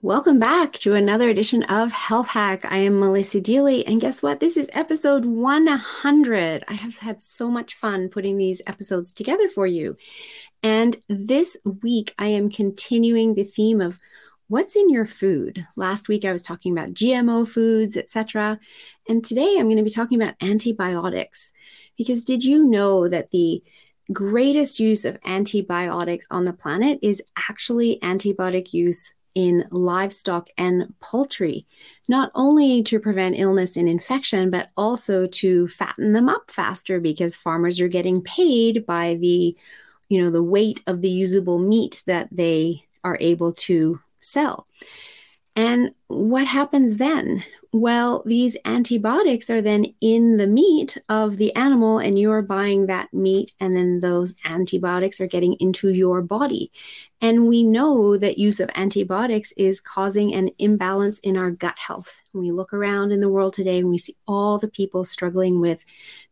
Welcome back to another edition of Health Hack. I am Melissa Deely, and guess what? This is episode 100. I have had so much fun putting these episodes together for you. And this week, I am continuing the theme of what's in your food. Last week, I was talking about GMO foods, etc. And today, I'm going to be talking about antibiotics. Because did you know that the greatest use of antibiotics on the planet is actually antibiotic use in livestock and poultry, not only to prevent illness and infection, but also to fatten them up faster because farmers are getting paid by the, you know, the weight of the usable meat that they are able to sell. And what happens then? Well, these antibiotics are then in the meat of the animal, and you're buying that meat, and then those antibiotics are getting into your body. And we know that use of antibiotics is causing an imbalance in our gut health. We look around in the world today and we see all the people struggling with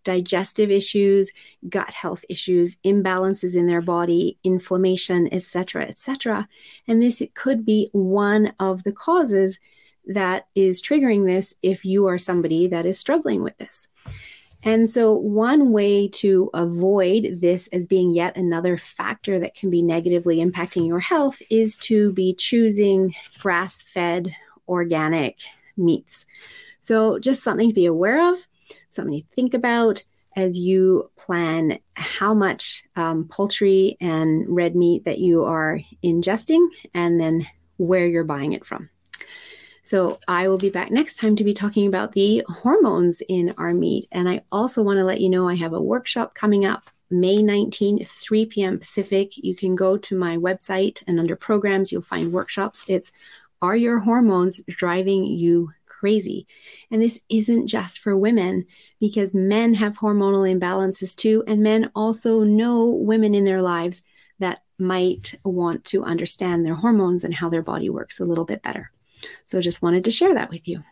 digestive issues, gut health issues, imbalances in their body, inflammation, etc., etc. And this could be one of the causes that is triggering this if you are somebody that is struggling with this. And so, one way to avoid this as being yet another factor that can be negatively impacting your health is to be choosing grass fed organic meats. So, just something to be aware of, something to think about as you plan how much um, poultry and red meat that you are ingesting and then where you're buying it from. So I will be back next time to be talking about the hormones in our meat. And I also want to let you know I have a workshop coming up May 19th, 3 p.m. Pacific. You can go to my website and under programs, you'll find workshops. It's Are Your Hormones Driving You Crazy? And this isn't just for women because men have hormonal imbalances too. And men also know women in their lives that might want to understand their hormones and how their body works a little bit better. So just wanted to share that with you.